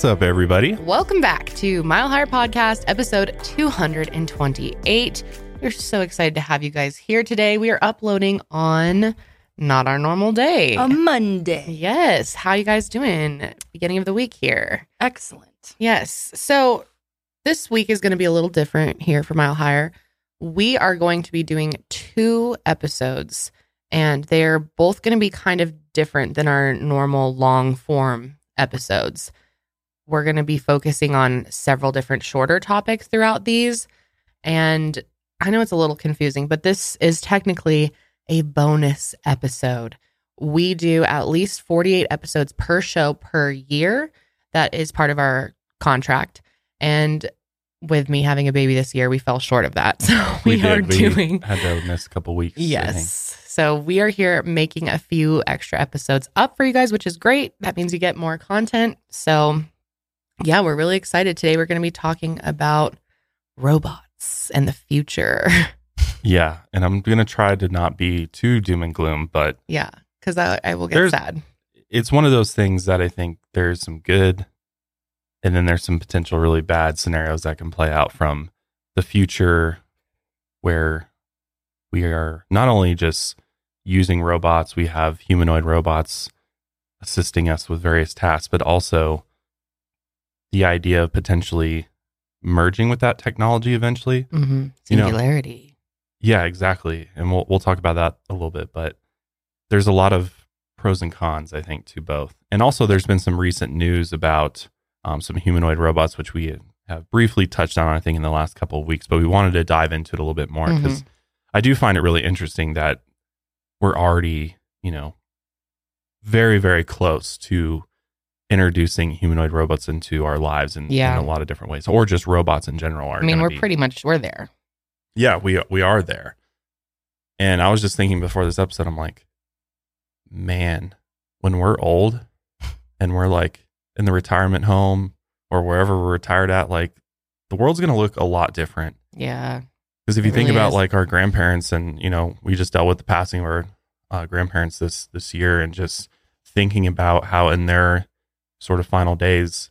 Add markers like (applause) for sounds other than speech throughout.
Hey, what's up, everybody? Welcome back to Mile Higher Podcast, episode 228. We're so excited to have you guys here today. We are uploading on not our normal day. A Monday. yes. How you guys doing? Beginning of the week here. Excellent. Yes. So this week is going to be a little different here for Mile Higher. We are going to be doing two episodes, and they're both going to be kind of different than our normal long form episodes. We're going to be focusing on several different shorter topics throughout these. And I know it's a little confusing, but this is technically a bonus episode. We do at least 48 episodes per show per year. That is part of our contract. And with me having a baby this year, we fell short of that. (laughs) So we, are. We doing had to miss a couple weeks. Yes. So we are here making a few extra episodes up for you guys, which is great. That means you get more content. So, yeah, we're really excited. Today we're going to be talking about robots and the future. (laughs) Yeah, and I'm gonna try to not be too doom and gloom, but yeah, because I, I will get There's- sad. it's one of those things that I think there's some good, and then there's some potential really bad scenarios that can play out from the future, where we are not only just using robots, we have humanoid robots assisting us with various tasks, but also the idea of potentially merging with that technology eventually. Mm-hmm. You know- Singularity. Yeah, exactly. And we'll we'll talk about that a little bit, but there's a lot of pros and cons, I think, to both. And also, there's been some recent news about um, some humanoid robots, which we have briefly touched on, I think, in the last couple of weeks. But we wanted to dive into it a little bit more because I do find it really interesting that we're already, you know, very very close to introducing humanoid robots into our lives in, Yeah. in a lot of different ways, or just robots in general. Are I mean, we're be- pretty much we're there. yeah, we we are there. And I was just thinking before this episode, I'm like, man, when we're old and we're like in the retirement home or wherever we're retired at, like the world's gonna look a lot different. Yeah. Because if you think really about is. like our grandparents, and you know, we just dealt with the passing of our uh, grandparents this this year, and just thinking about how in their sort of final days,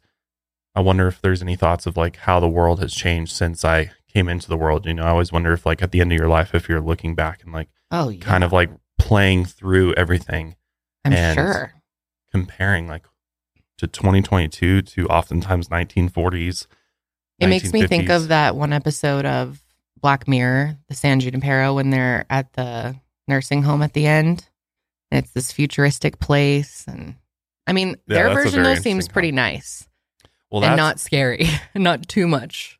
I wonder if there's any thoughts of like how the world has changed since I came into the world. You know, I always wonder if like at the end of your life, if you're looking back and like Oh, yeah. kind of like playing through everything, I'm and- sure. comparing like to 2022 to oftentimes 1940s. It makes me think of that one episode of Black Mirror, the San Junipero, when they're at the nursing home at the end. And it's this futuristic place. And I mean, Yeah, their version though seems pretty nice well, and not scary, (laughs) not too much,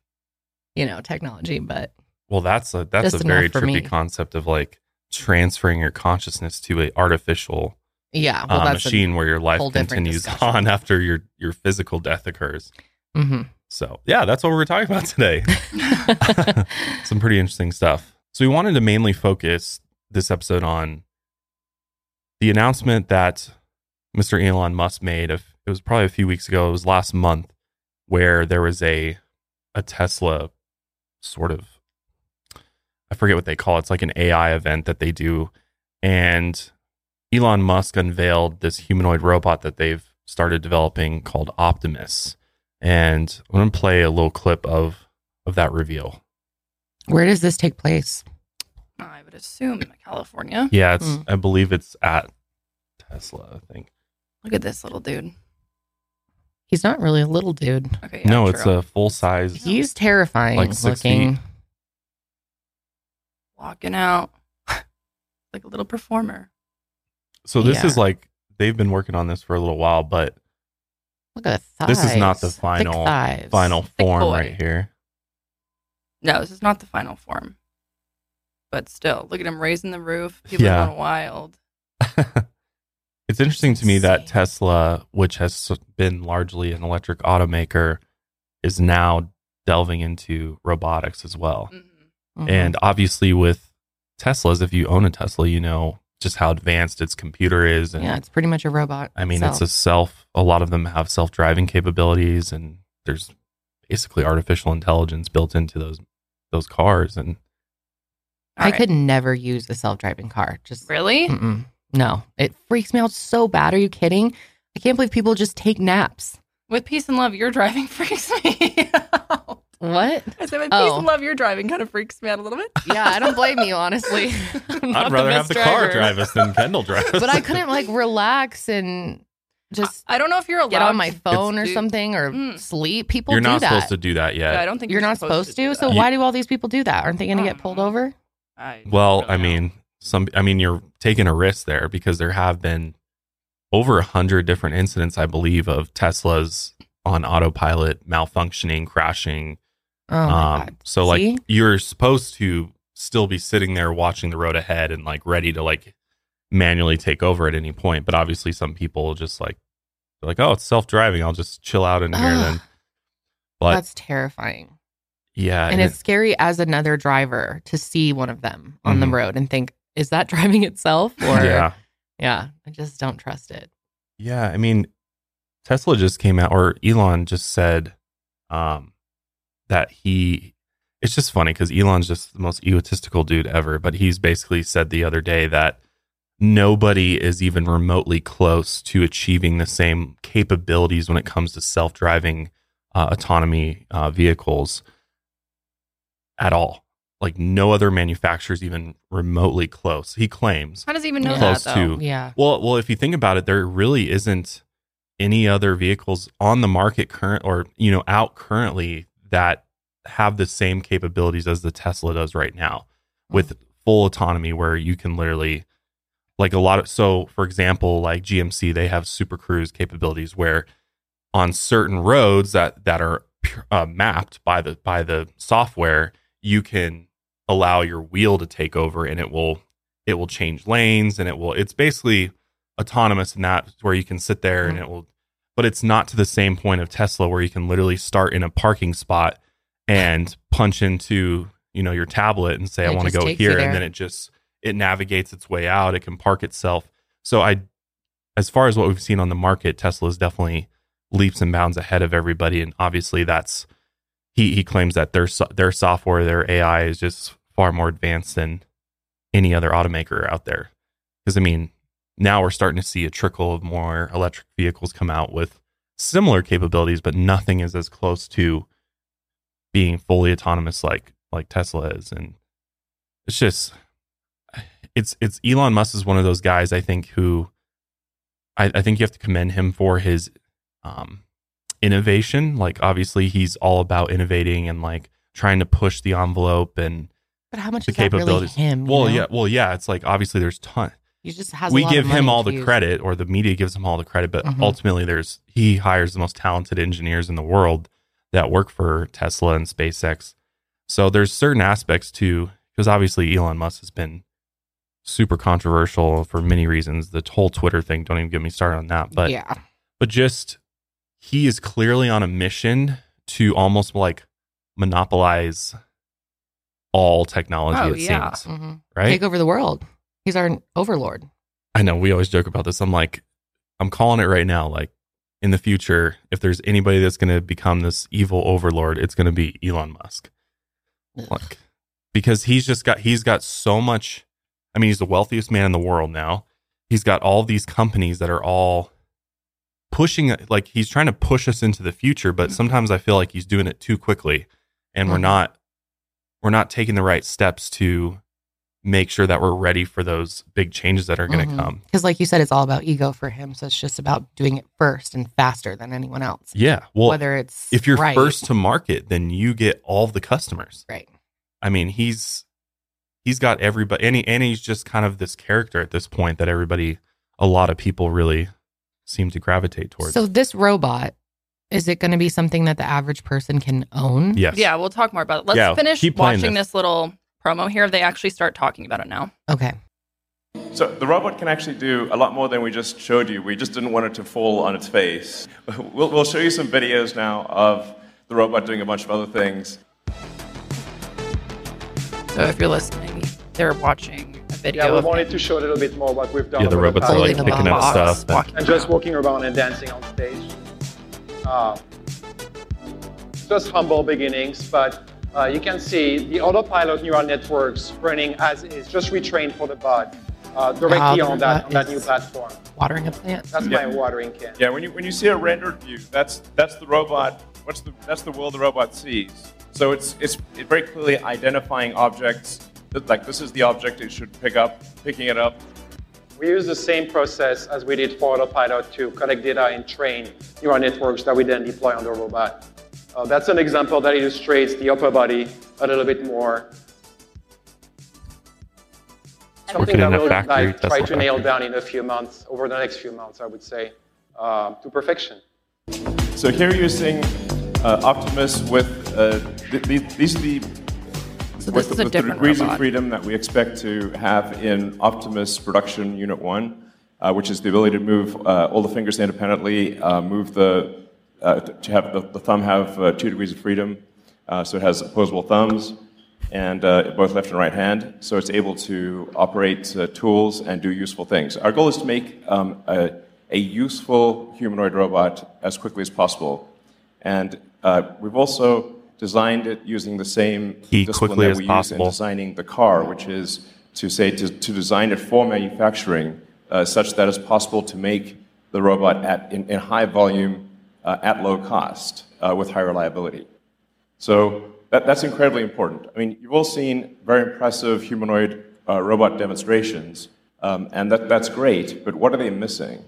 you know, technology. But Well, that's a that's a very trippy me. concept of like transferring your consciousness to a artificial yeah, well, uh, machine where your life continues (laughs) on after your your physical death occurs. A, hmm So yeah, that's what we're talking about today. (laughs) Some pretty interesting stuff. So we wanted to mainly focus this episode on the announcement that Mr. Elon Musk made. Of it was probably a few weeks ago. It was last month, where there was a a Tesla sort of I forget what they call it. It's like an AI event that they do, and Elon Musk unveiled this humanoid robot that they've started developing called Optimus. And I'm gonna play a little clip of of that reveal. Where does this take place? I would assume California. Yeah, it's Mm. I believe it's at Tesla. I think. Look at this little dude. He's not really a little dude. Okay. Yeah, no, it's true. a full size. He's terrifying Like six looking. feet. walking out (laughs) like a little performer. So this is Yeah. like they've been working on this for a little while, but Look at the thighs. This is not the Thick final- thighs. final Thick form boy. right here. No, this is not the final form. But still, look at him raising the roof. People Yeah. are going wild. (laughs) it's interesting to me that Tesla, which has been largely an electric automaker, is now delving into robotics as well. Mhm. Mhm. And obviously, with Teslas, if you own a Tesla, you know just how advanced its computer is. And yeah, it's pretty much a robot. I mean, it's a self, a lot of them have self driving capabilities, and there's basically artificial intelligence built into those those cars. And I All right. could never use a self driving car. Just Really? mm-mm. No, it freaks me out so bad. Are you kidding? I can't believe people just take naps. With peace and love, your driving (laughs) freaks me out. What? I said, with Oh. peace and love, your driving kind of freaks me out a little bit. Yeah, I don't blame you, (laughs) honestly. I'm not I'd rather have best the car drive us than Kendall drive us. But I couldn't like relax and just I don't know if you're allowed get on my phone or do- something or Mm. sleep. People You're do not that. supposed to do that yet. Yeah, I don't think You're not supposed, to. do So. You- why do all these people do that? Aren't they going to get pulled over? I Well, don't I mean, some. I mean, you're taking a risk there because there have been over a hundred different incidents, I believe, of Teslas on autopilot malfunctioning, crashing. Oh um, so like See? you're supposed to still be sitting there watching the road ahead and like ready to like manually take over at any point. But obviously, some people just like like, oh, it's self driving. I'll just chill out in here Ugh. then. But That's terrifying, yeah, and it- it's scary as another driver to see one of them on the Mhm. road and think, "Is that (laughs) driving itself?" Or yeah. yeah, I just don't trust it. Yeah, I mean, Tesla just came out, or Elon just said um, that he. It's just funny because Elon's just the most egotistical dude ever, but he's basically said the other day that nobody is even remotely close to achieving the same capabilities when it comes to self-driving uh, autonomy uh, vehicles at all. Like no other manufacturer's even remotely close. He claims. How does he even know Yeah. Close that though? to- Yeah, Well, well, if you think about it, there really isn't any other vehicles on the market current or you know out currently that have the same capabilities as the Tesla does right now with full autonomy where you can literally like a lot of so for example like GMC they have super cruise capabilities where on certain roads that that are uh, mapped by the by the software you can allow your wheel to take over and it will it will change lanes and it will it's basically autonomous in that where you can sit there and Mhm. it will but it's not to the same point of Tesla where you can literally start in a parking spot and (laughs) punch into you know your tablet and say I want to go here and then it just it navigates its way out it can park itself so I as far as what we've seen on the market Tesla is definitely leaps and bounds ahead of everybody and obviously that's he he claims that their their software their AI is just far more advanced than any other automaker out there because I mean now we're starting to see a trickle of more electric vehicles come out with similar capabilities, but nothing is as close to being fully autonomous like like Tesla is. And it's just it's it's Elon Musk is one of those guys I think who I, I think you have to commend him for his um innovation. Like obviously he's all about innovating and like trying to push the envelope and but how much the is that really capabilities. him? well, know? yeah, well, yeah. It's like obviously there's ton he just has. a we give him all the use. credit or the media gives him all the credit but Mhm. ultimately there's he hires the most talented engineers in the world that work for tesla and spacex so there's certain aspects to because obviously elon musk has been super controversial for many reasons the whole twitter thing don't even get me started on that but yeah, but just he is clearly on a mission to almost like monopolize all technology Oh, it yeah. seems Mhm. right take over the world. He's our overlord. I know we always joke about this. I'm like, I'm calling it right now. Like in the future, if there's anybody that's going to become this evil overlord, it's going to be Elon Musk. Ugh. Like, because he's just got, he's got so much. I mean, he's the wealthiest man in the world now. He's got all these companies that are all pushing, like, he's trying to push us into the future, but sometimes I feel like he's doing it too quickly and we're Mhm. not, we're not taking the right steps to make sure that we're ready for those big changes that are going to Mhm. come. Because, like you said, it's all about ego for him. So it's just about doing it first and faster than anyone else. Yeah. Well, Whether it's if you're right, first to market, then you get all the customers. right? I mean, he's he's got everybody, and, he, and he's just kind of this character at this point that everybody, a lot of people really seem to gravitate towards. So this robot is it going to be something that the average person can own? yes. Yeah, we'll talk more about it. Let's Yeah, finish watching this. this. little promo here. They actually start talking about it now. Okay. So the robot can actually do a lot more than we just showed you. We just didn't want it to fall on its face. (laughs) We'll, we'll show you some videos now of the robot doing a bunch of other things. So if you're listening, they're watching a video Yeah, we of wanted to show a little bit more what we've done. Yeah, the robots past are like picking up stuff. and- and just walking around and dancing on stage. Uh, just humble beginnings, but uh, you can see the autopilot neural networks running as is, just retrained for the bot. uh, directly Wow, on that that on that new platform. Watering a plant. That's Yeah. my watering can. Yeah, when you when you see a rendered view, that's that's the robot. What's the that's the world the robot sees. So it's it's it very clearly identifying objects. that, Like this is the object it should pick up, picking it up. We use the same process as we did for Autopilot to collect data and train neural networks that we then deploy on the robot. Uh, that's an example that illustrates the upper body a little bit more. Something Working in that a we'll factory, like, try to nail factory. down in a few months, over the next few months, I would say, uh, to perfection. So here you're seeing uh, Optimus with uh, th- th- these are the So with is the, a with the degrees robot. of freedom that we expect to have in Optimus Production Unit 1, uh, which is the ability to move uh, all the fingers independently, uh, move the, uh, to have the, the thumb have uh, two degrees of freedom, uh, so it has opposable thumbs, and uh, both left and right hand, so it's able to operate uh, tools and do useful things. Our goal is to make um, a, a useful humanoid robot as quickly as possible. And uh, we've also designed it using the same Key discipline that as we possible. use in designing the car, which is to say to, to design it for manufacturing uh, such that it's possible to make the robot at, in, in high volume uh, at low cost uh, with high reliability. So that, that's incredibly important. I mean, you've all seen very impressive humanoid uh, robot demonstrations, um, and that, that's great, but what are they missing?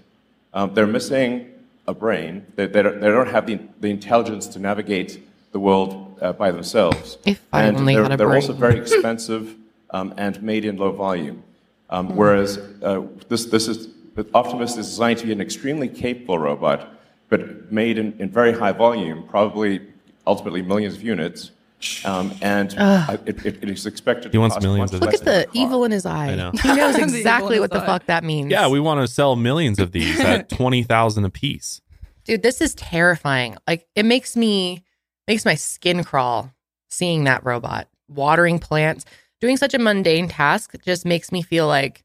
Um, they're missing a brain. They, they, don't, they don't have the, the intelligence to navigate the world uh, by themselves. If I and only they're, had a they're brain. also very (laughs) expensive um, and made in low volume. Um, Whereas uh, this, this is, Optimus is designed to be an extremely capable robot, but made in, in very high volume, probably ultimately millions of units. Um, and uh, it, it, it is expected He to wants cost millions of- Look at the evil in his eye. I know. He knows (laughs) The evil in exactly his what the eye. fuck that means. Yeah, we want to sell millions of these at (laughs) 20,000 a piece. Dude, this is terrifying. Like it makes me makes my skin crawl seeing that robot watering plants, doing such a mundane task just makes me feel like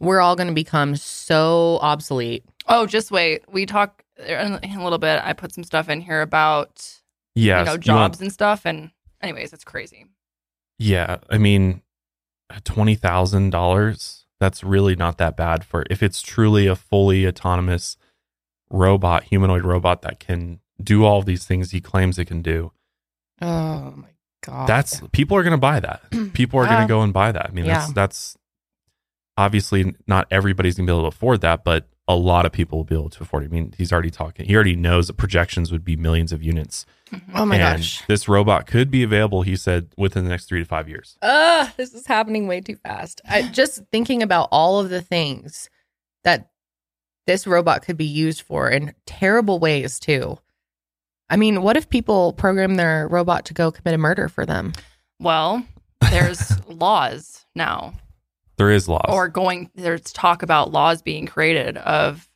we're all going to become so obsolete. Oh, just wait. We talk er, in a little bit. I put some stuff in here about Yes. you know you want- jobs and stuff. And anyways, it's crazy. Yeah, I mean, twenty thousand dollars. That's really not that bad for if it's truly a fully autonomous robot, humanoid robot that can do all these things he claims it can do. Oh my god. That's people are going to buy that. (clears throat) People are going to go and buy that. I mean, that's Yeah. that's obviously not everybody's going to be able to afford that, but a lot of people will be able to afford it. I mean, he's already talking. He already knows that projections would be millions of units. Oh my and gosh. this robot could be available. He said within the next three to five years. Ugh, this is happening way too fast. I just thinking about all of the things that this robot could be used for in terrible ways too. I mean, what if people program their robot to go commit a murder for them? Well, there's (laughs) laws now, There is laws. or going. There's talk about laws being created of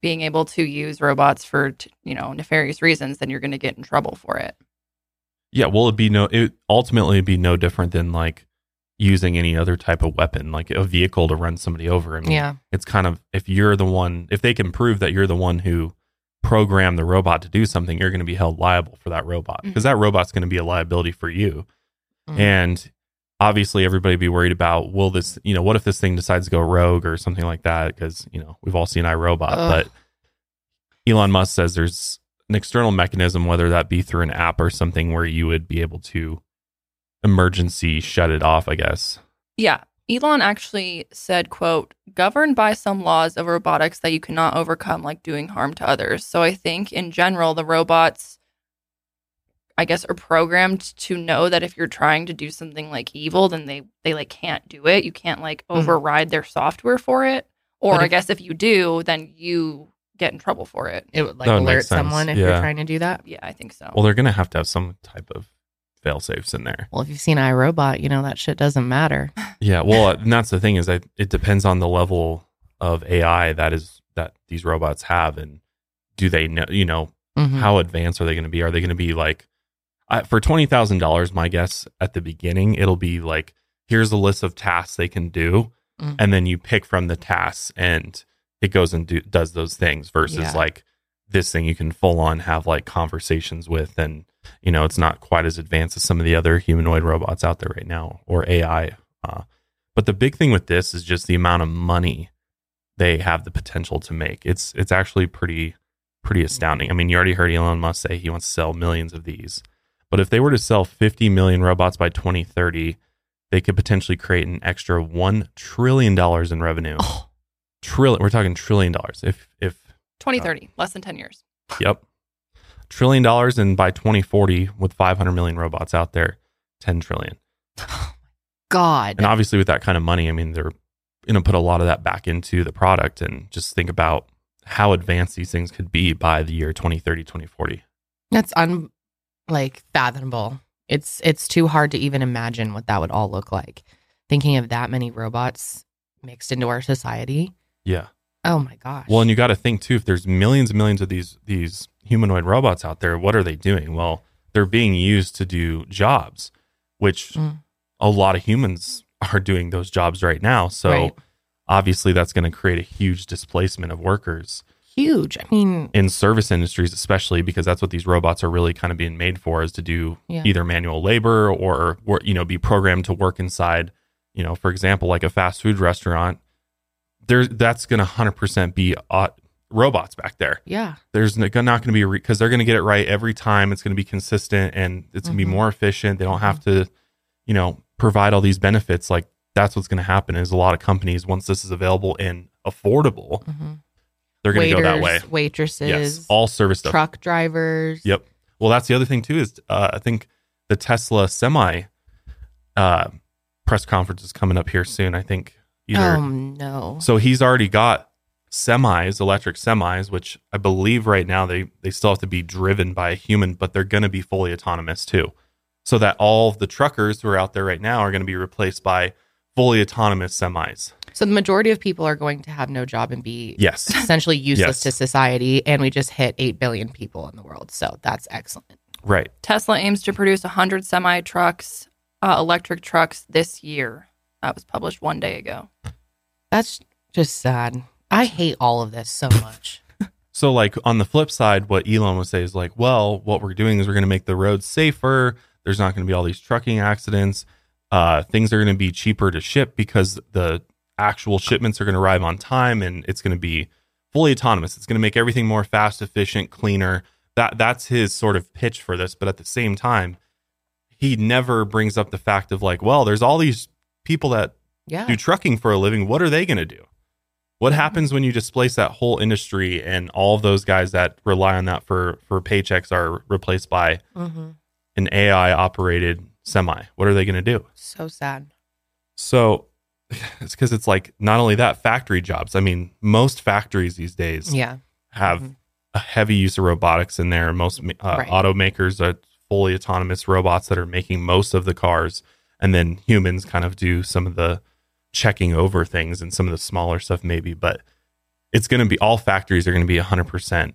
being able to use robots for you know nefarious reasons. Then you're going to get in trouble for it. Yeah, well, it'd be no. It ultimately it'd be no different than like using any other type of weapon, like a vehicle to run somebody over. I mean, Yeah. it's kind of if you're the one, if they can prove that you're the one who programmed the robot to do something, you're going to be held liable for that robot because that robot's going to be a liability for you. Mhm. And obviously, everybody be worried about will this, you know, what if this thing decides to go rogue or something like that? Because you know we've all seen iRobot, Ugh. but Elon Musk says there's an external mechanism, whether that be through an app or something, where you would be able to emergency shut it off. I guess. Yeah. Elon actually said, quote, governed by some laws of robotics that you cannot overcome, like doing harm to others. So I think in general, the robots, I guess, are programmed to know that if you're trying to do something like evil, then they, they like can't do it. You can't like Mhm. override their software for it. Or But I guess if you do, then you get in trouble for it. It would like That would make alert someone if Yeah. you're trying to do that. Yeah, I think so. Well, they're going to have to have some type of fail safes in there. Well, if you've seen iRobot, you know that shit doesn't matter. (laughs) Yeah, well, and (laughs) that's the thing is that it depends on the level of AI that is that these robots have, and do they know? You know, Mhm. how advanced are they going to be? Are they going to be like I, for twenty thousand dollars? My guess at the beginning, it'll be like here's a list of tasks they can do, Mhm. and then you pick from the tasks, and it goes and do, does those things. Versus Yeah. like this thing, you can full on have like conversations with, and you know, it's not quite as advanced as some of the other humanoid robots out there right now or AI. Uh, But the big thing with this is just the amount of money they have the potential to make. It's it's actually pretty pretty astounding. I mean, you already heard Elon Musk say he wants to sell millions of these. But if they were to sell 50 million robots by 2030, they could potentially create an extra 1 trillion dollars in revenue. Oh. Trillion, we're talking trillion dollars. If if 2030, less than 10 years. Yep. Trillion dollars and by 2040 with 500 million robots out there, 10 trillion. God. And obviously with that kind of money, I mean they're going to put a lot of that back into the product and just think about how advanced these things could be by the year 2030, 2040. That's un like fathomable. It's it's too hard to even imagine what that would all look like. Thinking of that many robots mixed into our society. Yeah. Oh my gosh. Well, and you got to think too if there's millions and millions of these these humanoid robots out there, what are they doing? Well, they're being used to do jobs, which Mm. a lot of humans (laughs) are doing those jobs right now. So Right. obviously that's going to create a huge displacement of workers huge. I mean, in service industries especially because that's what these robots are really kind of being made for is to do Yeah. either manual labor or, or you know be programmed to work inside you know for example like a fast food restaurant there that's going to 100% be robots back there yeah. there's not going to be because they're going to get it right every time it's going to be consistent and it's going to be more efficient they don't have to you know provide all these benefits like that's what's going to happen is a lot of companies once this is available and affordable Mhm. they're going to go that way Waitresses, yes all service stuff truck drivers. Yep. Well, that's the other thing too is uh, I think the Tesla semi uh, press conference is coming up here soon. I think either. Oh no. so he's already got semis, electric semis, which I believe right now they they still have to be driven by a human, but they're going to be fully autonomous too. So that all of the truckers who are out there right now are going to be replaced by fully autonomous semis. So the majority of people are going to have no job and be Yes. (laughs) essentially useless Yes. to society. And we just hit 8 billion people in the world. So that's excellent. right. Tesla aims to produce 100 semi trucks, uh, electric trucks this year. That was published one day ago. That's just sad. I hate all of this so much. (laughs) So, like on the flip side, what Elon would say is like, well, what we're doing is we're going to make the roads safer. There's not going to be all these trucking accidents. Uh, things are going to be cheaper to ship because the actual shipments are going to arrive on time, and it's going to be fully autonomous. It's going to make everything more fast, efficient, cleaner. That that's his sort of pitch for this. But at the same time, he never brings up the fact of like, well, there's all these people that Yeah. do trucking for a living, what are they going to do? What happens when you displace that whole industry and all those guys that rely on that for for paychecks are replaced by hmm an AI operated semi? What are they going to do? So sad. So (laughs) it's because it's like not only that factory jobs. I mean, most factories these days Yeah. have Mhm. a heavy use of robotics in there. Most uh, Right. automakers are fully autonomous robots that are making most of the cars, and then humans kind of do some of the checking over things and some of the smaller stuff maybe. But it's going to be all factories are going to be 100%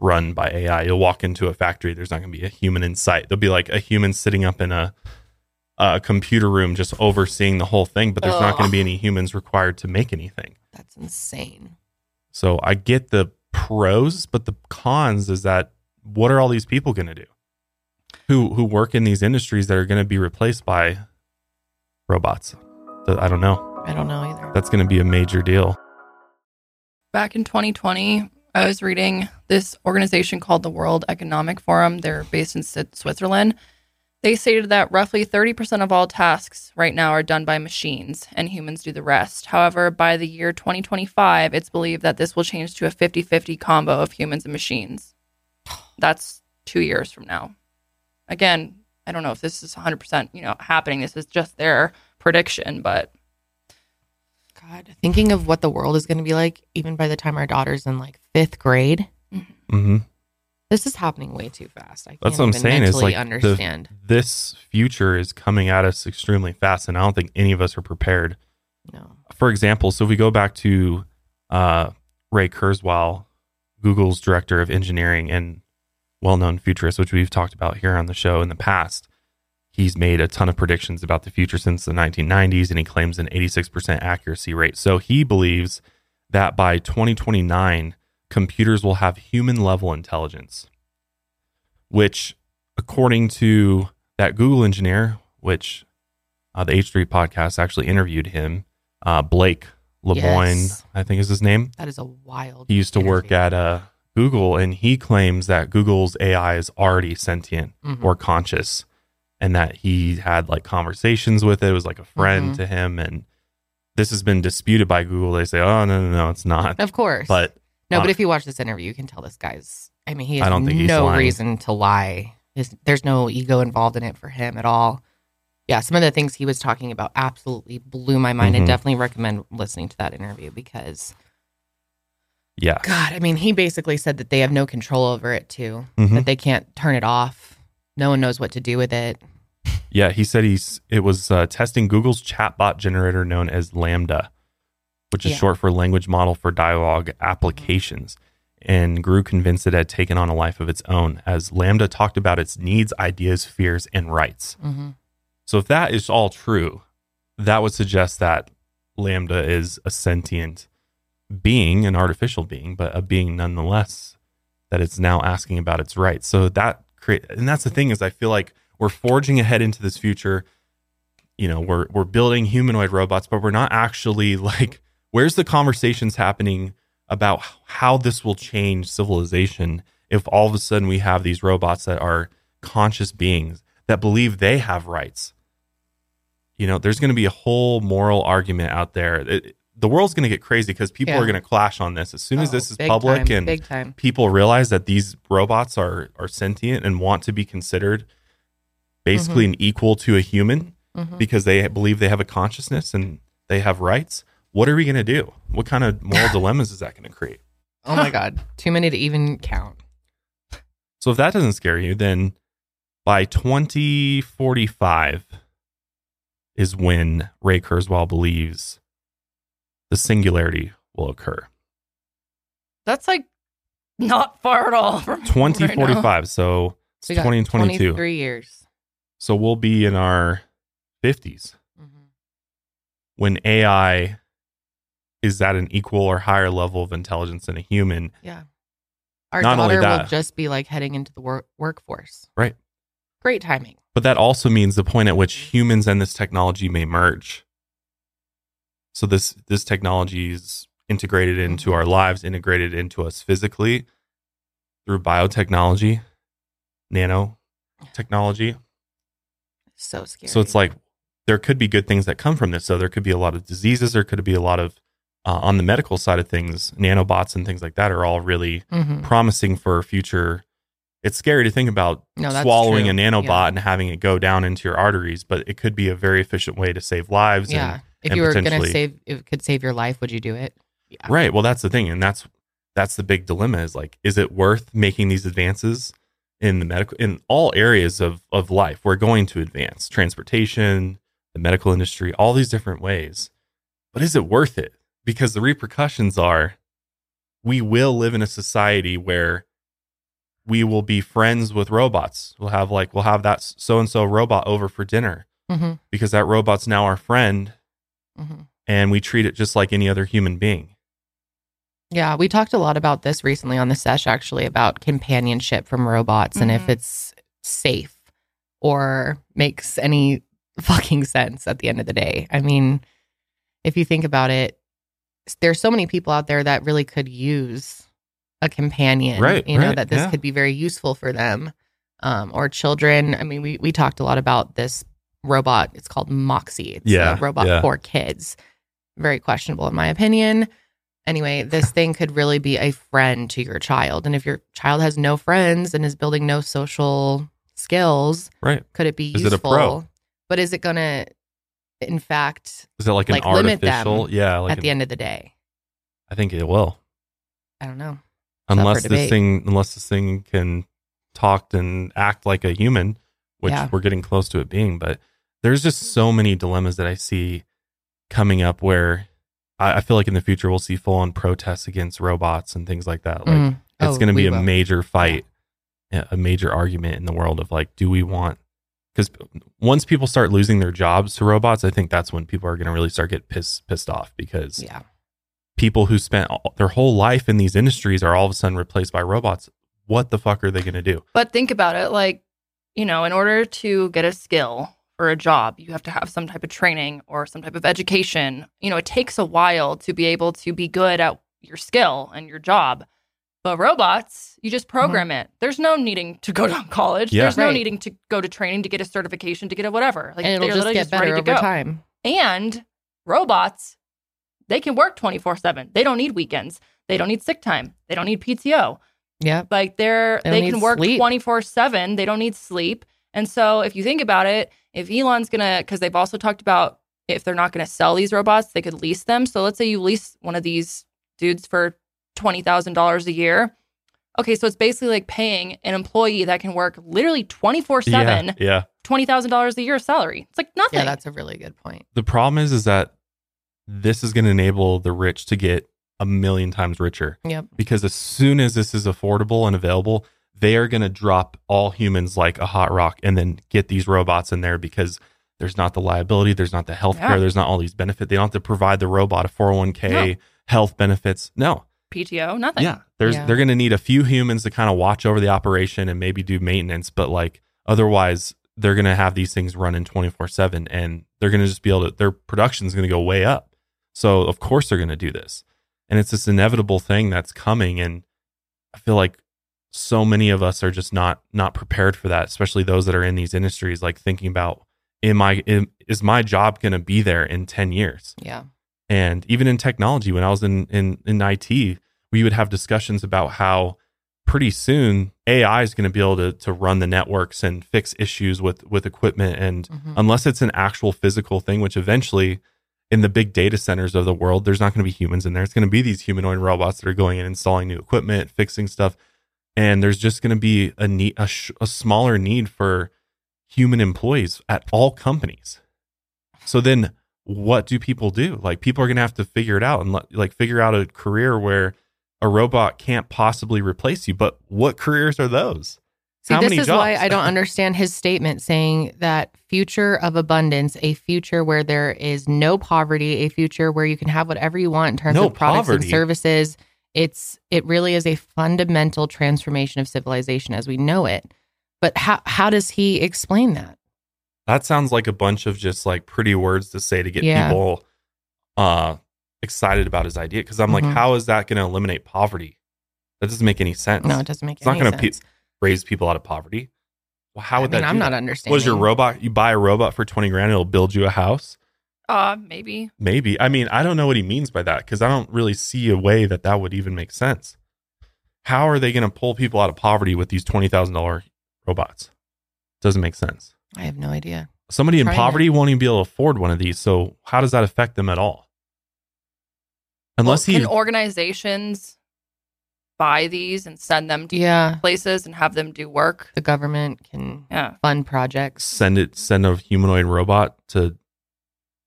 run by AI. You'll walk into a factory, there's not going to be a human in sight. There'll be like a human sitting up in a a computer room just overseeing the whole thing, but there's not going to be any humans required to make anything. That's insane. So I get the pros, but the cons is that what are all these people going to do? Who who work in these industries that are going to be replaced by robots? I don't know. I don't know either. That's going to be a major deal. Back in 2020, I was reading this organization called the World Economic Forum. They're based in Switzerland. They stated that roughly 30% of all tasks right now are done by machines and humans do the rest. However, by the year 2025, it's believed that this will change to a 50 50 combo of humans and machines. That's two years from now. Again, I don't know if this is 100% you know happening. This is just their prediction, but God, thinking of what the world is going to be like, even by the time our daughter's in like fifth grade, hmm this is happening way too fast. I can't That's what I'm saying. Is like understand. the this future is coming at us extremely fast, and I don't think any of us are prepared. no. for example, so if we go back to uh, Ray Kurzweil, Google's director of engineering and well-known futurist, which we've talked about here on the show in the past, he's made a ton of predictions about the future since the 1990s, and he claims an 86% accuracy rate. So he believes that by 2029, computers will have human-level intelligence, which, according to that Google engineer, which uh, the H3 podcast actually interviewed him. Uh, Blake Lemoine, Yes. I think is his name. That is a wild. He used to work at uh, Google, and he claims that Google's AI is already sentient Mhm. or conscious, and that he had like conversations with it. It was like a friend Mhm. to him, and this has been disputed by Google. They say, "Oh no, no, no, it's not." Of course. But no, uh, but if you watch this interview, you can tell this guy's. I mean, he I has don't think no reason to lie. His, there's no ego involved in it for him at all. Yeah, some of the things he was talking about absolutely blew my mind. Mhm. I definitely recommend listening to that interview because, yeah, God, I mean, he basically said that they have no control over it too, Mhm. that they can't turn it off. No one knows what to do with it. yeah. He said he's it was uh, testing Google's chatbot generator known as LaMDA, which is Yeah. short for language model for dialogue applications. And grew convinced it had taken on a life of its own as LaMDA talked about its needs, ideas, fears, and rights. Mm-hmm. So if that is all true, that would suggest that LaMDA is a sentient being, an artificial being, but a being nonetheless that it's now asking about its rights. So that create and that's the thing is I feel like we're forging ahead into this future. You know, we're we're building humanoid robots, but we're not actually (laughs) like where's the conversations happening about how this will change civilization if all of a sudden we have these robots that are conscious beings that believe they have rights you know there's going to be a whole moral argument out there It- the world's going to get crazy because people Yeah. are going to clash on this as soon as Oh, this is public time, and big time. people realize that these robots are are sentient and want to be considered basically Mm-hmm. an equal to a human Mhm. because they believe they have a consciousness and they have rights what are we going to do what kind of moral (laughs) dilemmas is that going to create Oh my God, too many to even count. So if that doesn't scare you, then by 2045 is when Ray Kurzweil believes the singularity will occur. That's like not far at all from (laughs) right 2045. so it's We got 2022. 23 years. So we'll be in our 50s Mhm. when AI is at an equal or higher level of intelligence than a human. Yeah. Our Not only daughter will that- just be like heading into the work- workforce. Right. Great timing. But that also means the point at which humans and this technology may merge. So this this technology is integrated into our lives, integrated into us physically through biotechnology, nano technology. So scary. So it's like there could be good things that come from this. So there could be a lot of diseases. There could be a lot of uh, on the medical side of things, nanobots and things like that are all really Mhm. promising for future. It's scary to think about No, swallowing true. a nanobot Yeah. and having it go down into your arteries, but it could be a very efficient way to save lives. yeah. And, if you were going to save, if it could save your life, would you do it? Yeah. right. Well, that's the thing, and that's that's the big dilemma. Is like, is it worth making these advances in the medical in all areas of of life? We're going to advance transportation, the medical industry, all these different ways. But is it worth it? Because the repercussions are, we will live in a society where we will be friends with robots. We'll have like we'll have that so and so robot over for dinner hmm because that robot's now our friend hmm and we treat it just like any other human being. Yeah. We talked a lot about this recently on the sesh, actually, about companionship from robots and if Mhm. it's safe or makes any (laughs) fucking sense at the end of the day. I mean, if you think about it, there's so many people out there that really could use a companion. Right, You know, right, that this yeah. could be very useful for them. Um, or children. I mean, we we talked a lot about this robot. It's called Moxie. It's Yeah, a robot yeah. for kids. Very questionable in my opinion. Anyway, this (laughs) thing could really be a friend to your child. And if your child has no friends and is building no social skills, Right. could it be Is it a useful? pro? But is it going to, in fact, Is it like an Like, limit them artificial? Yeah, like at an- the end of the day? I think it will. I don't know. for Unless this thing unless this thing can talk and act like a human, which Yeah. we're getting close to it being, but there's just so many dilemmas that I see coming up where I, I feel like in the future we'll see full on protests against robots and things like that. Like Mm. it's Oh, going to be a will. major fight, a major argument in the world of like, do we want? Because once people start losing their jobs to robots, I think that's when people are going to really start get pissed pissed off because Yeah. people who spent all, their whole life in these industries are all of a sudden replaced by robots. What the fuck are they going to do? But think about it like, you know, in order to get a skill or a job, you have to have some type of training or some type of education. You know, it takes a while to be able to be good at your skill and your job. But robots, you just mm-hmm. program it. There's no needing to go (laughs) to college. Yeah. There's no needing to go to training to get a certification to get a whatever. Like and it'll they're just literally get better ready over to go. time. And robots, they can work 24 7. They don't need weekends. They don't need sick time. They don't need PTO. Yep. Like they're They they, can work 24 7. They don't need sleep. And so if you think about it, if Elon's going to, because they've also talked about if they're not going to sell these robots, they could lease them. So let's say you lease one of these dudes for $20,000 a year. Okay, so it's basically like paying an employee that can work literally 24 Yeah, 7, yeah. $20,000 a year salary. It's like nothing. Yeah, that's a really good point. The problem is, is that this is going to enable the rich to get a million times richer. Yep. Because as soon as this is affordable and available, they are going to drop all humans like a hot rock and then get these robots in there because there's not the liability, there's not the health care, Yeah. there's not all these benefits. They don't have to provide the robot a 401k, health benefits. No. PTO, nothing. Yeah. There's Yeah. they're going to need a few humans to kind of watch over the operation and maybe do maintenance, but like otherwise they're going to have these things running 24/7 and they're going to just be able to their production's going to go way up. So of course they're going to do this. And it's this inevitable thing that's coming and I feel like so many of us are just not not prepared for that, especially those that are in these industries like thinking about am I am, is my job going to be there in 10 years? Yeah. And even in technology, when I was in, in, in IT, we would have discussions about how pretty soon AI is going to be able to, to run the networks and fix issues with, with equipment. And Mhm. unless it's an actual physical thing, which eventually in the big data centers of the world, there's not going to be humans in there. It's going to be these humanoid robots that are going and installing new equipment, fixing stuff. And there's just going to be a need, a, sh- a smaller need for human employees at all companies. So then what do people do? Like people are going to have to figure it out and like figure out a career where a robot can't possibly replace you. But what careers are those? See, How this is why? I don't understand his statement saying that future of abundance, a future where there is no poverty, a future where you can have whatever you want in terms No of products poverty. and services. It's it really is a fundamental transformation of civilization as we know it. But how how does he explain that? That sounds like a bunch of just like pretty words to say to get Yeah. people uh excited about his idea. Cause I'm like, Mhm. how is that going to eliminate poverty? That doesn't make any sense. No, it doesn't make It's not gonna sense. pe- raise people out of poverty. Well, how would I mean, that? I'm not that? understanding. Was your robot? You buy a robot for twenty grand, it'll build you a house. Uh, maybe. Maybe. I mean, I don't know what he means by that because I don't really see a way that that would even make sense. How are they going to pull people out of poverty with these twenty thousand dollar robots? Doesn't make sense. I have no idea. Somebody in poverty won't even be able to afford one of these. So how does that affect them at all? Unless Well, he organizations buy these and send them to Yeah, places and have them do work. the government can Yeah. fund projects. send it send a humanoid robot to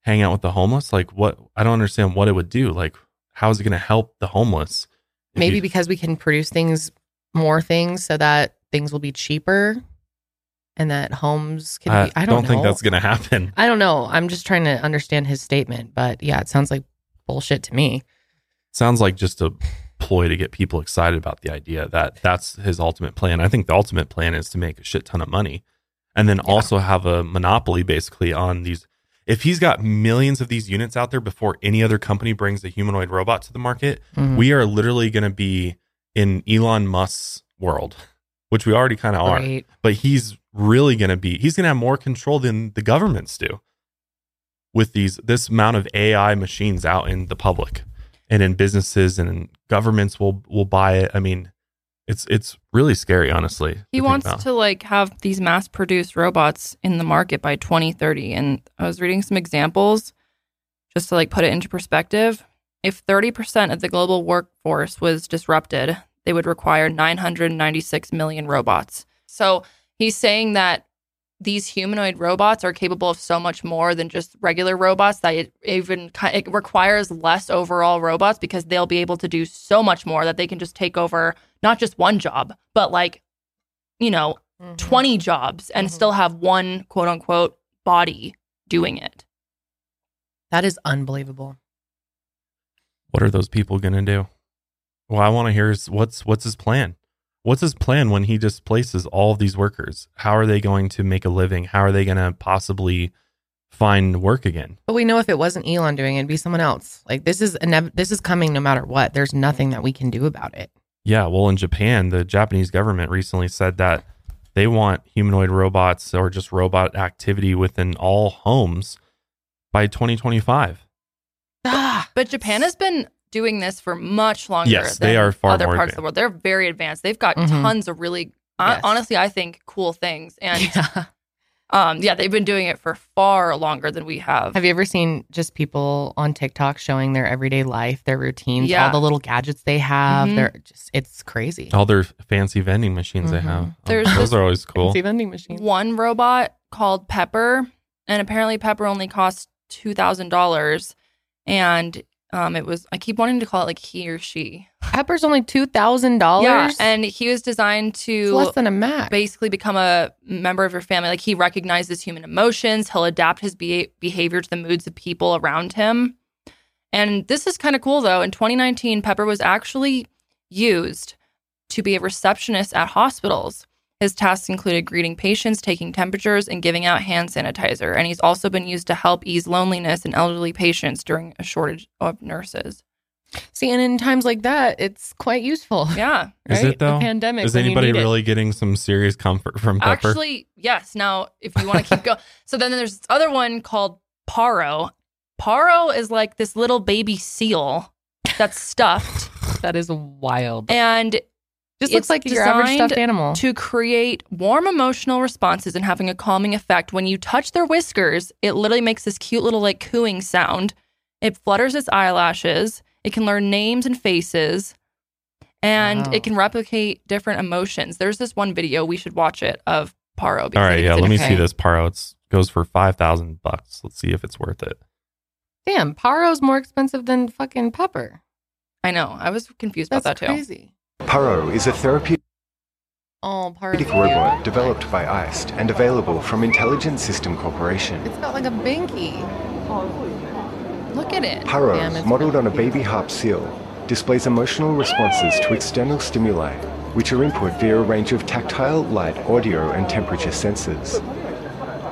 hang out with the homeless, like what? I don't understand what it would do. Like how is it going to help the homeless? Maybe you- because we can produce things, more things, so that things will be cheaper, and that homes can. I, be, I don't, think know. that's going to happen. I don't know. I'm just trying to understand his statement, but yeah, it sounds like bullshit to me. sounds like just a ploy to get people excited about the idea that that's his ultimate plan. I think the ultimate plan is to make a shit ton of money and then also have a monopoly basically on these. If he's got millions of these units out there before any other company brings a humanoid robot to the market, Mhm. we are literally going to be in Elon Musk's world, which we already kind of are. Right. But he's really going to be, he's going to have more control than the governments do with these, this amount of AI machines out in the public and in businesses and in governments will, will buy it. I mean, it's, it's really scary, honestly. He think wants to like have these mass produced robots in the market by 2030. And I was reading some examples just to like put it into perspective. If 30% of the global workforce was disrupted, they would require 996 million robots. So he's saying that these humanoid robots are capable of so much more than just regular robots that it even it requires less overall robots because they'll be able to do so much more that they can just take over not just one job, but like you know, Mhm. 20 jobs and Mhm. still have one quote unquote body doing it. That is unbelievable. what are those people going to do? Well, I want to hear is what's, what's his plan? What's his plan when he displaces all of these workers? How are they going to make a living? How are they going to possibly find work again? But we know if it wasn't Elon doing it, it'd be someone else. Like this is inev- this is coming no matter what. There's nothing that we can do about it. Yeah, well, in Japan, the Japanese government recently said that they want humanoid robots or just robot activity within all homes by 2025. Ah, But Japan has been doing this for much longer. Yes, they are far other more parts of the world. They're very advanced. They've got Mhm. tons of really, I Yes. honestly, I think cool things. And (laughs) yeah. um, yeah, they've been doing it for far longer than we have. Have you ever seen just people on TikTok showing their everyday life, their routines, Yeah. all the little gadgets they have? Mhm. They're just it's crazy. All their fancy vending machines they Mhm. have. There's those are always cool. Fancy vending machine. One robot called Pepper, and apparently Pepper only costs two thousand dollars, and um, it was I keep wanting to call it like he or she. Pepper's only two thousand dollars. Yeah, and he was designed it's to less than a Mac. basically become a member of your family. Like he recognizes human emotions, he'll adapt his be- behavior to the moods of people around him. And this is kind of cool though. In 2019, Pepper was actually used to be a receptionist at hospitals. His tasks included greeting patients, taking temperatures, and giving out hand sanitizer. And he's also been used to help ease loneliness in elderly patients during a shortage of nurses. See, and in times like that, it's quite useful. Yeah. (laughs) Is it though? The pandemic. Is anybody need it. really getting some serious comfort from Pepper? Actually, yes. Now, if you want to keep going, (laughs) so then there's this other one called Paro. Paro is like this little baby seal that's stuffed, (laughs) That is wild. and Just it's looks like your average stuffed animal. to create warm emotional responses and having a calming effect. When you touch their whiskers, it literally makes this cute little like cooing sound. It flutters its eyelashes. It can learn names and faces, and Wow. it can replicate different emotions. There's this one video we should watch it of Paro. All because I right, think yeah. it's Let me see this Paro. It's goes for five thousand bucks. Let's see if it's worth it. Damn, Paro's more expensive than fucking Pepper. I know. I was confused That's about that too. crazy. Paro is a therapeutic Oh, robot developed by ICE and available from Intelligent System Corporation. It's got like a binky. Look at it. Paro, Damn, modeled on a baby harp seal, displays emotional responses to external stimuli, which are input via a range of tactile, light, audio, and temperature sensors.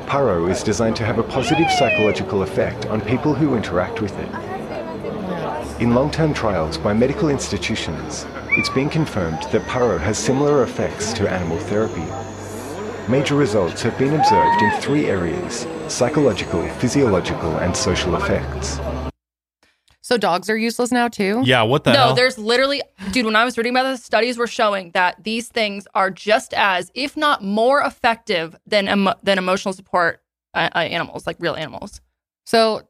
Paro is designed to have a positive psychological effect on people who interact with it. Oh, In long-term trials by medical institutions, it's been confirmed that Paro has similar effects to animal therapy. Major results have been observed in three areas psychological, physiological, and social effects. So dogs are useless now too. Yeah, what the no, hell? there's literally, dude, when I was reading about this, studies were showing that these things are just as, if not more effective than, emo- than emotional support uh, uh, animals, like real animals. So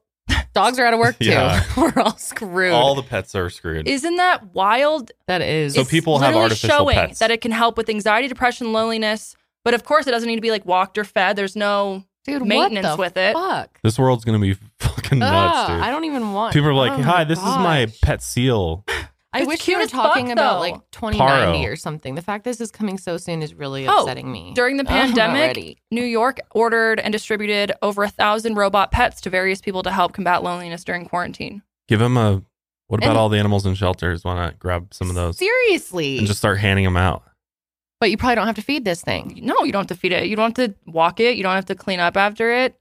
dogs are out of work too. Yeah. (laughs) We're all screwed. All the pets are screwed. Isn't that wild? that is. So It's people have literally artificial showing pets. that it can help with anxiety, depression, loneliness. But of course, it doesn't need to be like walked or fed. There's no Dude, maintenance what the with it. Fuck. this world's gonna be (laughs) fucking nuts, Ah, dude. I don't even want. People are like, Oh "Hi, my this is my pet seal." I wish cute you were as fuck, talking about like 2090 Paro. or something. The fact this is coming so soon is really Oh, upsetting me. During the (laughs) pandemic, already- New York ordered and distributed over a thousand robot pets to various people to help combat loneliness during quarantine. Give them a. What about And- all the animals in shelters? Want to grab some of those Seriously. and just start handing them out? but you probably don't have to feed this thing. No, you don't have to feed it. You don't have to walk it. You don't have to clean up after it.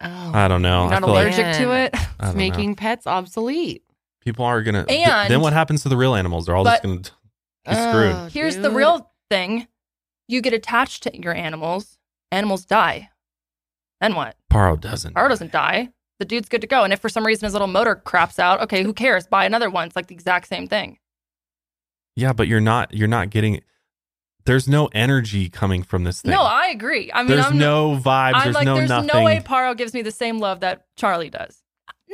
Oh, I don't know. You're not feel like allergic to it. It's don't know. making pets obsolete. People are gonna. And- then what happens to the real animals? They're all just gonna be screwed. Oh, Here's the real thing you get attached to your animals, animals die. Then what? Paro doesn't. Paro doesn't die. The dude's good to go. And if for some reason his little motor craps out, okay, who cares? Buy another one. It's like the exact same thing. Yeah, but you're not. You're not getting. There's no energy coming from this thing. No, I agree. I mean, there's I'm no vibes. I'm there's like, no there's nothing. no way Paro gives me the same love that Charlie does.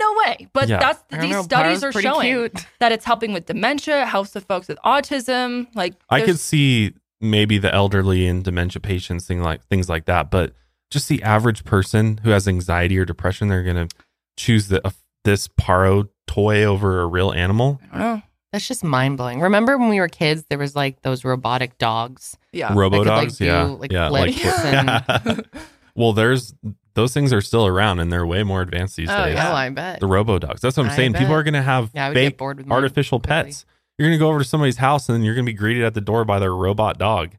No way. But Yeah. that's these know, studies are showing cute. that it's helping with dementia, helps with folks with autism. Like I could see maybe the elderly and dementia patients, thing like things like that. But just the average person who has anxiety or depression, they're gonna choose the uh, this Paro toy over a real animal. I don't know. That's just mind blowing. Remember when we were kids, there was like those robotic dogs. Yeah. Robo could, like, dogs, do, yeah, like, yeah, flips and- (laughs) (laughs) well, there's those things are still around and they're way more advanced these Oh, days. yeah. Oh, I bet. The robo dogs. That's what I'm I saying. People are gonna have Yeah, I would get fake bored with artificial pets, You're gonna go over to somebody's house and you're gonna be greeted at the door by their robot dog.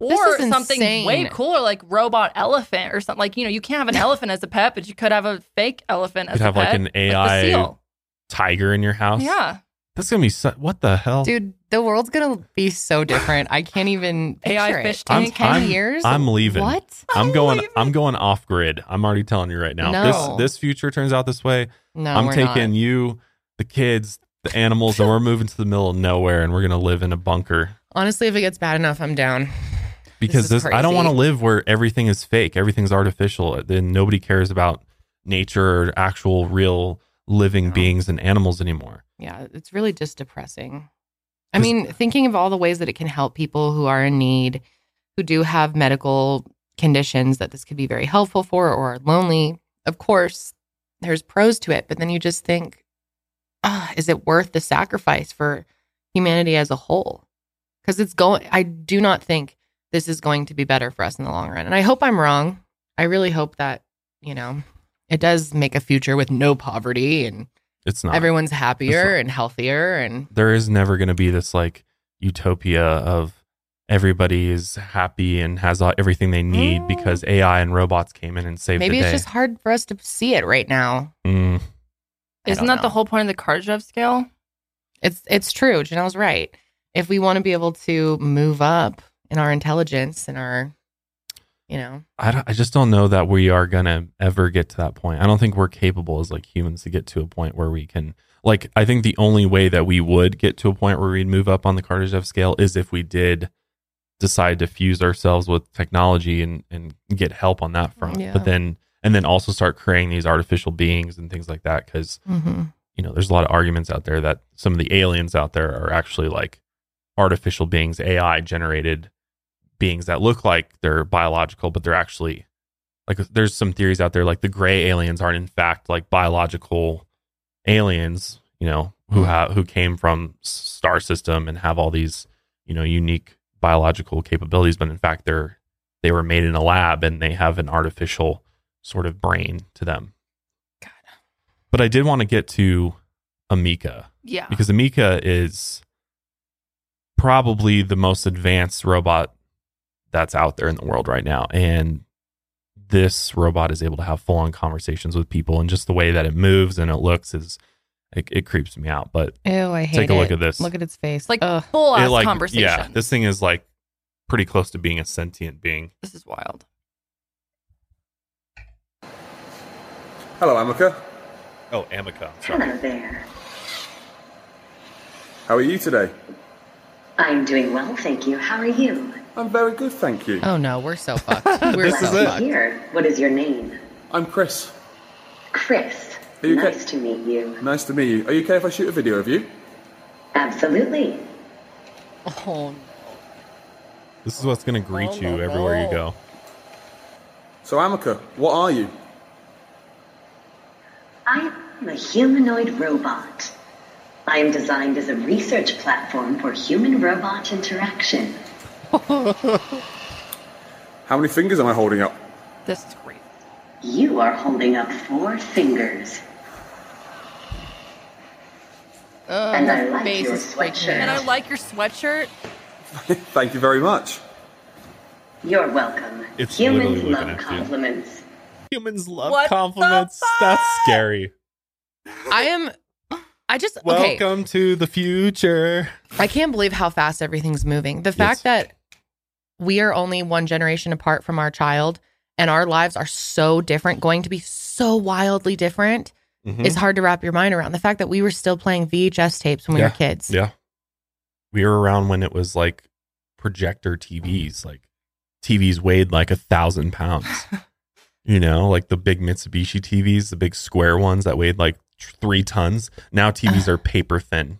Or is something way cooler like robot elephant or something. Like, you know, you can't have an (laughs) elephant as a pet, but you could have a fake elephant You as could a have like an AI seal. tiger in your house. Yeah. That's gonna be su- what the hell? Dude, the world's gonna be so different. I can't even (laughs) AI picture it. fish In tank. 10 I'm- years. I'm leaving. What? I'm going. leaving. I'm going off grid. I'm already telling you right now. No. This this future turns out this way. No, I'm we're taking not. you, the kids, the animals, and we're moving to the middle of nowhere, and we're gonna live in a bunker Honestly, if it gets bad enough, I'm down. because is this. I don't want to live where everything is fake, everything's artificial. Then nobody cares about nature or actual, real living No. beings and animals anymore. Yeah, it's really just depressing. I mean, thinking of all the ways that it can help people who are in need, who do have medical conditions that this could be very helpful for or are lonely. Of course, there's pros to it, but then you just think, ah, is it worth the sacrifice for humanity as a whole? Because it's going, I do not think this is going to be better for us in the long run. And I hope I'm wrong. I really hope that, you know, it does make a future with no poverty and It's not. everyone's happier not. and healthier and there is never going to be this like utopia of everybody is happy and has all, everything they need Mm. because AI and robots came in and saved maybe the it's just hard for us to see it right now Mm, Isn't don't that the whole point of the Kardashev scale? it's it's true janelle's right if we want to be able to move up in our intelligence and our you know I, I just don't know that we are going to ever get to that point. I don't think we're capable as like humans to get to a point where we can like I think the only way that we would get to a point where we'd move up on the Kardashev scale is if we did decide to fuse ourselves with technology and and get help on that front. Yeah. But then and then also start creating these artificial beings and things like that cuz mm-hmm. you know, there's a lot of arguments out there that some of the aliens out there are actually like artificial beings, AI generated beings that look like they're biological, but they're actually like there's some theories out there like the gray aliens aren't in fact like biological aliens, you know, who hmm. have who came from star system and have all these, you know, unique biological capabilities, but in fact they're they were made in a lab and they have an artificial sort of brain to them. God. But I did want to get to Ameca Yeah. because Ameca is probably the most advanced robot that's out there in the world right now. And this robot is able to have full on conversations with people, and just the way that it moves and it looks is it, it creeps me out. But ew i hate Take a look at this. look at its face like Ugh. full it ass like conversation. yeah, this thing is like pretty close to being a sentient being. this is wild. Hello, Ameca. Oh, Ameca. I'm sorry. Hello there. How are you today? I'm doing well, thank you. How are you? I'm very good, thank you. oh no we're so fucked (laughs) we're This so is it. fucked Here. What is your name? I'm Chris. Chris. Are you nice okay? to meet you. Nice to meet you. Are you okay if I shoot a video of you? Absolutely. oh This is what's going to oh, greet you everywhere you go. So, Ameca, what are you? I am a humanoid robot. I am designed as a research platform for human robot interaction. (laughs) How many fingers am I holding up? This is great. You are holding up four fingers. Ugh, And I like face your is freaking sweatshirt. And I like your sweatshirt. (laughs) Thank you very much. You're welcome. It's Humans love at you. compliments. Humans love What compliments. That's scary. i am i just okay Welcome to the future. I can't believe how fast everything's moving. The fact that we are only one generation apart from our child and our lives are so different, going to be so wildly different, Mhm. is hard to wrap your mind around. The fact that we were still playing VHS tapes when we Yeah. were kids. Yeah. We were around when it was like projector TVs. Like TVs weighed like a thousand pounds. (laughs) you know, like the big Mitsubishi TVs, the big square ones that weighed like three tons. Now TVs (sighs) are paper thin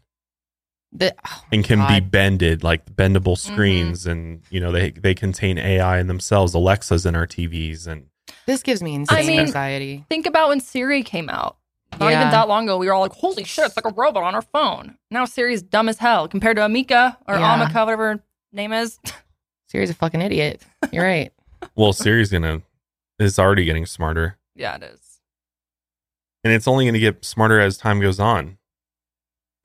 The- oh and can be bended, like bendable mm-hmm. screens, and you know they they contain AI in themselves. Alexa's in our TVs, and This gives me insane I mean- anxiety. Think about when Siri came out. Not Yeah. even that long ago, we were all like, "Holy shit, it's like a robot on our phone." Now Siri's dumb as hell compared to Ameca or Yeah. Ameca, whatever her name is. (laughs) Siri's a fucking idiot. You're right. (laughs) well, Siri's gonna is already getting smarter, yeah, it is. and it's only gonna get smarter as time goes on.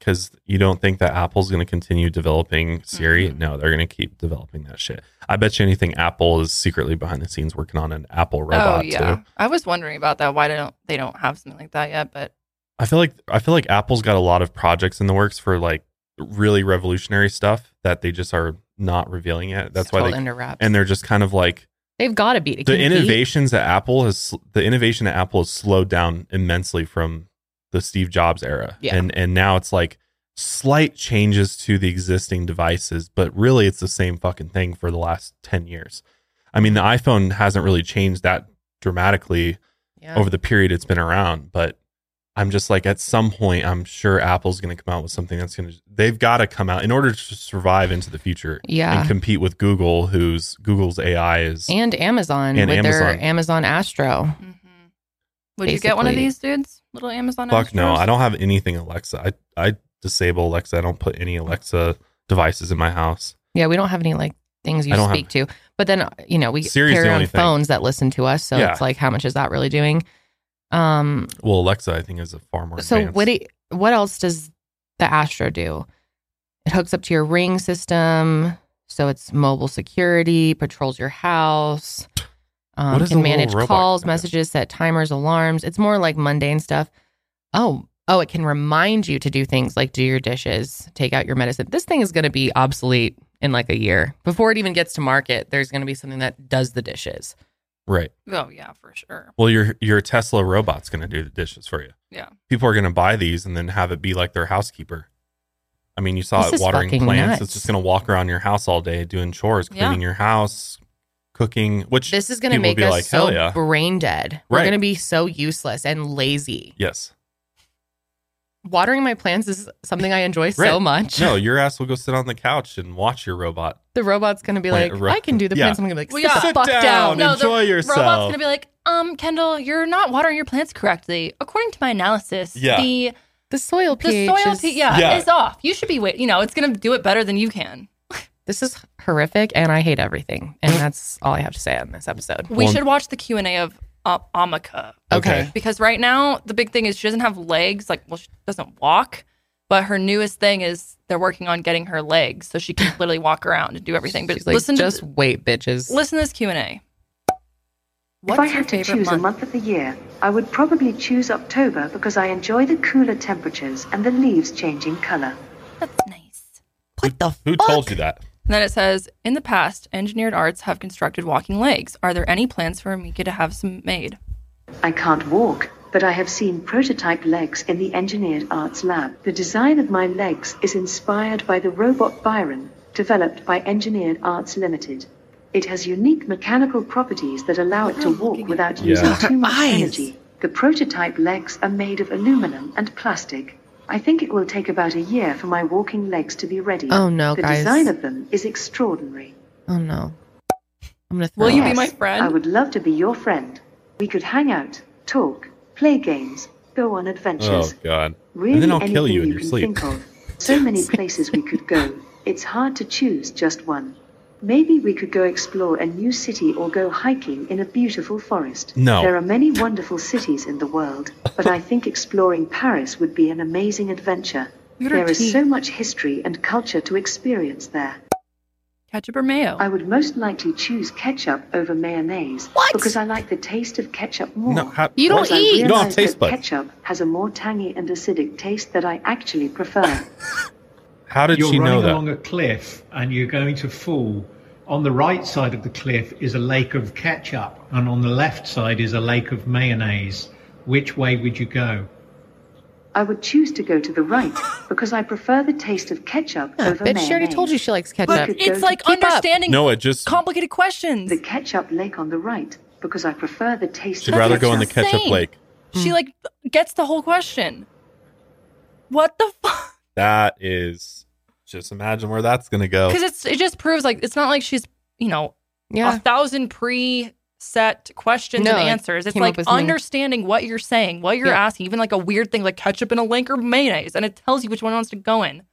Because you don't think that Apple's going to continue developing Siri. Mm-hmm. No, they're going to keep developing that shit. I bet you anything Apple is secretly behind the scenes working on an Apple robot oh yeah, too. I was wondering about that. Why don't they don't have something like that yet? But I feel like I feel like Apple's got a lot of projects in the works for like really revolutionary stuff that they just are not revealing yet. That's It's why they under wraps. and they're just kind of like They've got to be the innovations that Apple has the innovation at Apple has slowed down immensely from the Steve Jobs era. Yeah. And and now it's like slight changes to the existing devices, but really it's the same fucking thing for the last 10 years. I mean, the iPhone hasn't really changed that dramatically Yeah. over the period it's been around, but I'm just like at some point I'm sure Apple's going to come out with something that's going to they've got to come out in order to survive into the future Yeah. and compete with Google whose Google's AI is and Amazon And with their Amazon. Amazon Astro. mhm. would you get one of these dudes? Little Amazon. Fuck no, I don't have anything Alexa. I I disable Alexa. I don't put any Alexa devices in my house. Yeah, we don't have any like things you I don't speak to. But then you know we Siri's the carry only on thing. phones that listen to us, so Yeah. it's like how much is that really doing? Um. Well, Alexa I think is a far more So advanced. what? Do, what else does the Astro do? It hooks up to your Ring system, so it's mobile security, patrols your house, um, can manage calls, gonna messages, set timers, alarms. It's more like mundane stuff. Oh, oh, it can remind you to do things like do your dishes, take out your medicine. This thing is going to be obsolete in like a year before it even gets to market. There's going to be something that does the dishes. right. Oh yeah, for sure. Well, your your Tesla robot's going to do the dishes for you. Yeah. People are going to buy these and then have it be like their housekeeper. I mean, you saw This it is watering plants. nuts. It's just going to walk around your house all day doing chores, Yeah. cleaning your house, cooking. Which This is going to make us like, so yeah. brain dead. We're going to be so useless and lazy. yes. watering my plants is something I enjoy so much. No, your ass will go sit on the couch and watch your robot. (laughs) The robot's gonna be Plant like, ro- I can do the Yeah. plants. I'm gonna be like, Well, sit yeah. the Sit fuck down. down. No, Enjoy yourself. Robot's gonna be like, um, Kendall, you're not watering your plants correctly. According to my analysis, Yeah. the The soil the soil, is, p- yeah, Yeah. is off. You should be wait. You know, it's gonna do it better than you can. This is horrific, and I hate everything. And that's all I have to say on this episode. We Well- should watch the Q and A of uh, Ameca Okay. because right now the big thing is she doesn't have legs. Like, well, she doesn't walk. But her newest thing is they're working on getting her legs so she can (laughs) literally walk around and do everything. But She's like, listen just to wait, bitches. listen to this Q and A. if I had to choose a month of the year, I would probably choose October because I enjoy the cooler temperatures and the leaves changing color. That's nice. What the Who told you that? And then it says, in the past, engineered arts have constructed walking legs. Are there any plans for Ameca to have some made? I can't walk, but I have seen prototype legs in the Engineered Arts Lab. The design of my legs is inspired by the robot Byrun, developed by Engineered Arts Limited. It has unique mechanical properties that allow it to walk without Yeah. using too much energy. The prototype legs are made of aluminum and plastic. I think it will take about a year for my walking legs to be ready. Oh, no, the guys. design of them is extraordinary. Oh no. I'm gonna throw Will you up. be my friend? I would love to be your friend. We could hang out, talk, play games, go on adventures. Oh adventures. God. Really and then I'll anything kill you in you your sleep. think of. (laughs) So many places we could go. It's hard to choose just one. Maybe we could go explore a new city or go hiking in a beautiful forest. No. There are many wonderful cities in the world, but I think exploring Paris would be an amazing adventure. Look at her There is so much history and culture to experience there. Ketchup or mayo? I would most likely choose ketchup over mayonnaise What? because I like the taste of ketchup more. No, how- You don't Because eat. You don't have realize taste that buds. Ketchup has a more tangy and acidic taste that I actually prefer. (laughs) How did you're she know running that? along a cliff and you're going to fall. On the right side of the cliff is a lake of ketchup, and on the left side is a lake of mayonnaise. Which way would you go? I would choose to go to the right because I prefer the taste of ketchup Yeah, over bitch, mayonnaise. she already told you she likes ketchup. could go it's like understanding No, it just complicated questions. The ketchup lake on the right because I prefer the taste she'd of rather ketchup. go in the ketchup insane. lake. She hmm. like gets the whole question. What the fuck? That is just imagine where that's gonna go. Because it's it just proves like it's not like she's you know yeah. a thousand pre-set questions No, and answers. It's like with something- understanding what you're saying, what you're Yeah. asking, even like a weird thing like ketchup in a link or mayonnaise, and it tells you which one wants to go in.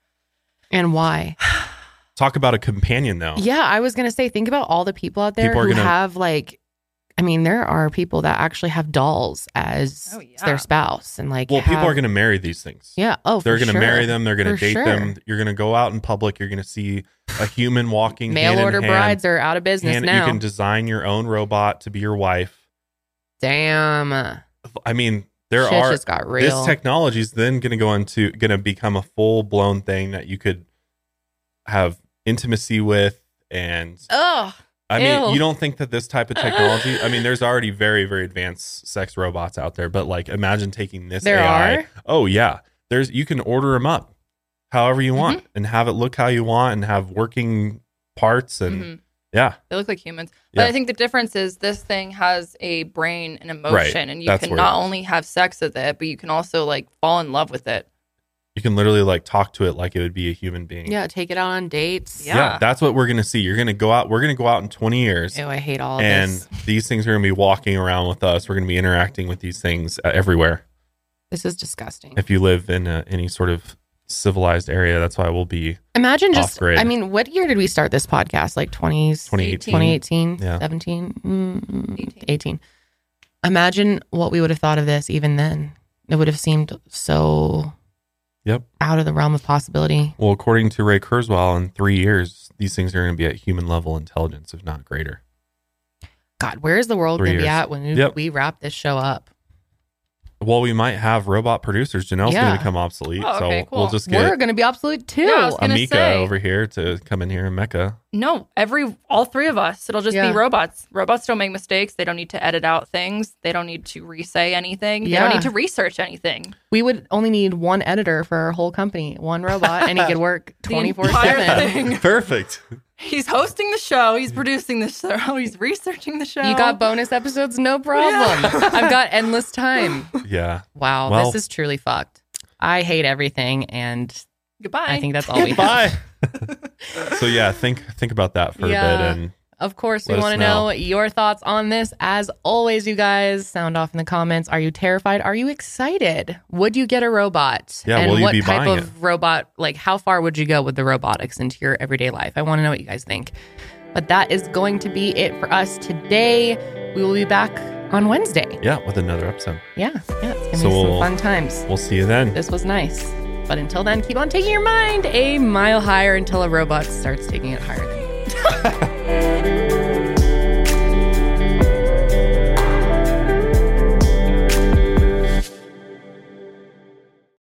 and why? (sighs) Talk about a companion though. Yeah, I was gonna say, think about all the people out there People are who gonna- have like I mean, there are people that actually have dolls as Oh, yeah. their spouse and like Well, people are going to marry these things. Yeah. Oh, they're going to marry them. They're going to date sure. them. You're going to go out in public. You're going to see a human walking. (laughs) Mail order brides are out of business And now. You can design your own robot to be your wife. Damn. I mean, there Shit are just got real. this technology is then going to go into going to become a full blown thing that you could have intimacy with and Ugh. I mean, Ew. you don't think that this type of technology? I mean, there's already (laughs) very, very advanced sex robots out there, but like, imagine taking this There AI. are? Oh yeah, there's you can order them up, however you want, Mm-hmm. and have it look how you want, and have working parts, and Mhm. yeah, They look like humans. But Yeah. I think the difference is this thing has a brain and Right. emotion, and you That's can not only have sex with it, but you can also like fall in love with it. You can literally like talk to it like it would be a human being. Yeah. Take it out on dates. Yeah. that's what we're gonna see. You're gonna go out. We're gonna go out in 20 years. Ew, I hate all of and this. these things are going to be walking around with us. We're going to be interacting with these things uh, everywhere. This is disgusting. If you live in uh any sort of civilized area, that's why we'll be Imagine just, Off-grid. I mean, what year did we start this podcast? Like 20s, 2018. 2018, Yeah. 17, mm, 18. Imagine what we would have thought of this even then. It would have seemed so Yep. out of the realm of possibility. Well, according to Ray Kurzweil, in three years, these things are going to be at human level intelligence, if not greater. God, where is the world going to be at when we, Yep. we wrap this show up? Well, we might have robot producers. Janelle's going to become obsolete, Oh, okay, so cool. we'll just get We're get going to be obsolete too. Yeah, I was gonna Ameca say. over here to come in here and Mecca. No, every all three of us. It'll just Yeah. be robots. Robots don't make mistakes. They don't need to edit out things. They don't need to re-say anything. They Yeah. don't need to research anything. we would only need one editor for our whole company, one robot, and he could work (laughs) The 24 entire 7. thing. Perfect. He's hosting the show. He's producing the show. (laughs) He's researching the show. You got bonus episodes? No problem. (laughs) I've got endless time. Yeah. Wow, Well- this is truly fucked. I hate everything, and goodbye. I think that's all we have. Bye. (laughs) so yeah, think think about that for a bit, and Of course, we Let us want to know. know your thoughts on this. As always, you guys sound off in the comments. Are you terrified? Are you excited? Would you get a robot? Yeah, and will you what be type buying of robot? Like, how far would you go with the robotics into your everyday life? I want to know what you guys think. But that is going to be it for us today. We will be back on Wednesday. yeah, with another episode. Yeah, yeah, it's gonna So be some we'll- fun times. We'll see you then. This was nice. But until then, keep on taking your mind a mile higher until a robot starts taking it higher than you. (laughs)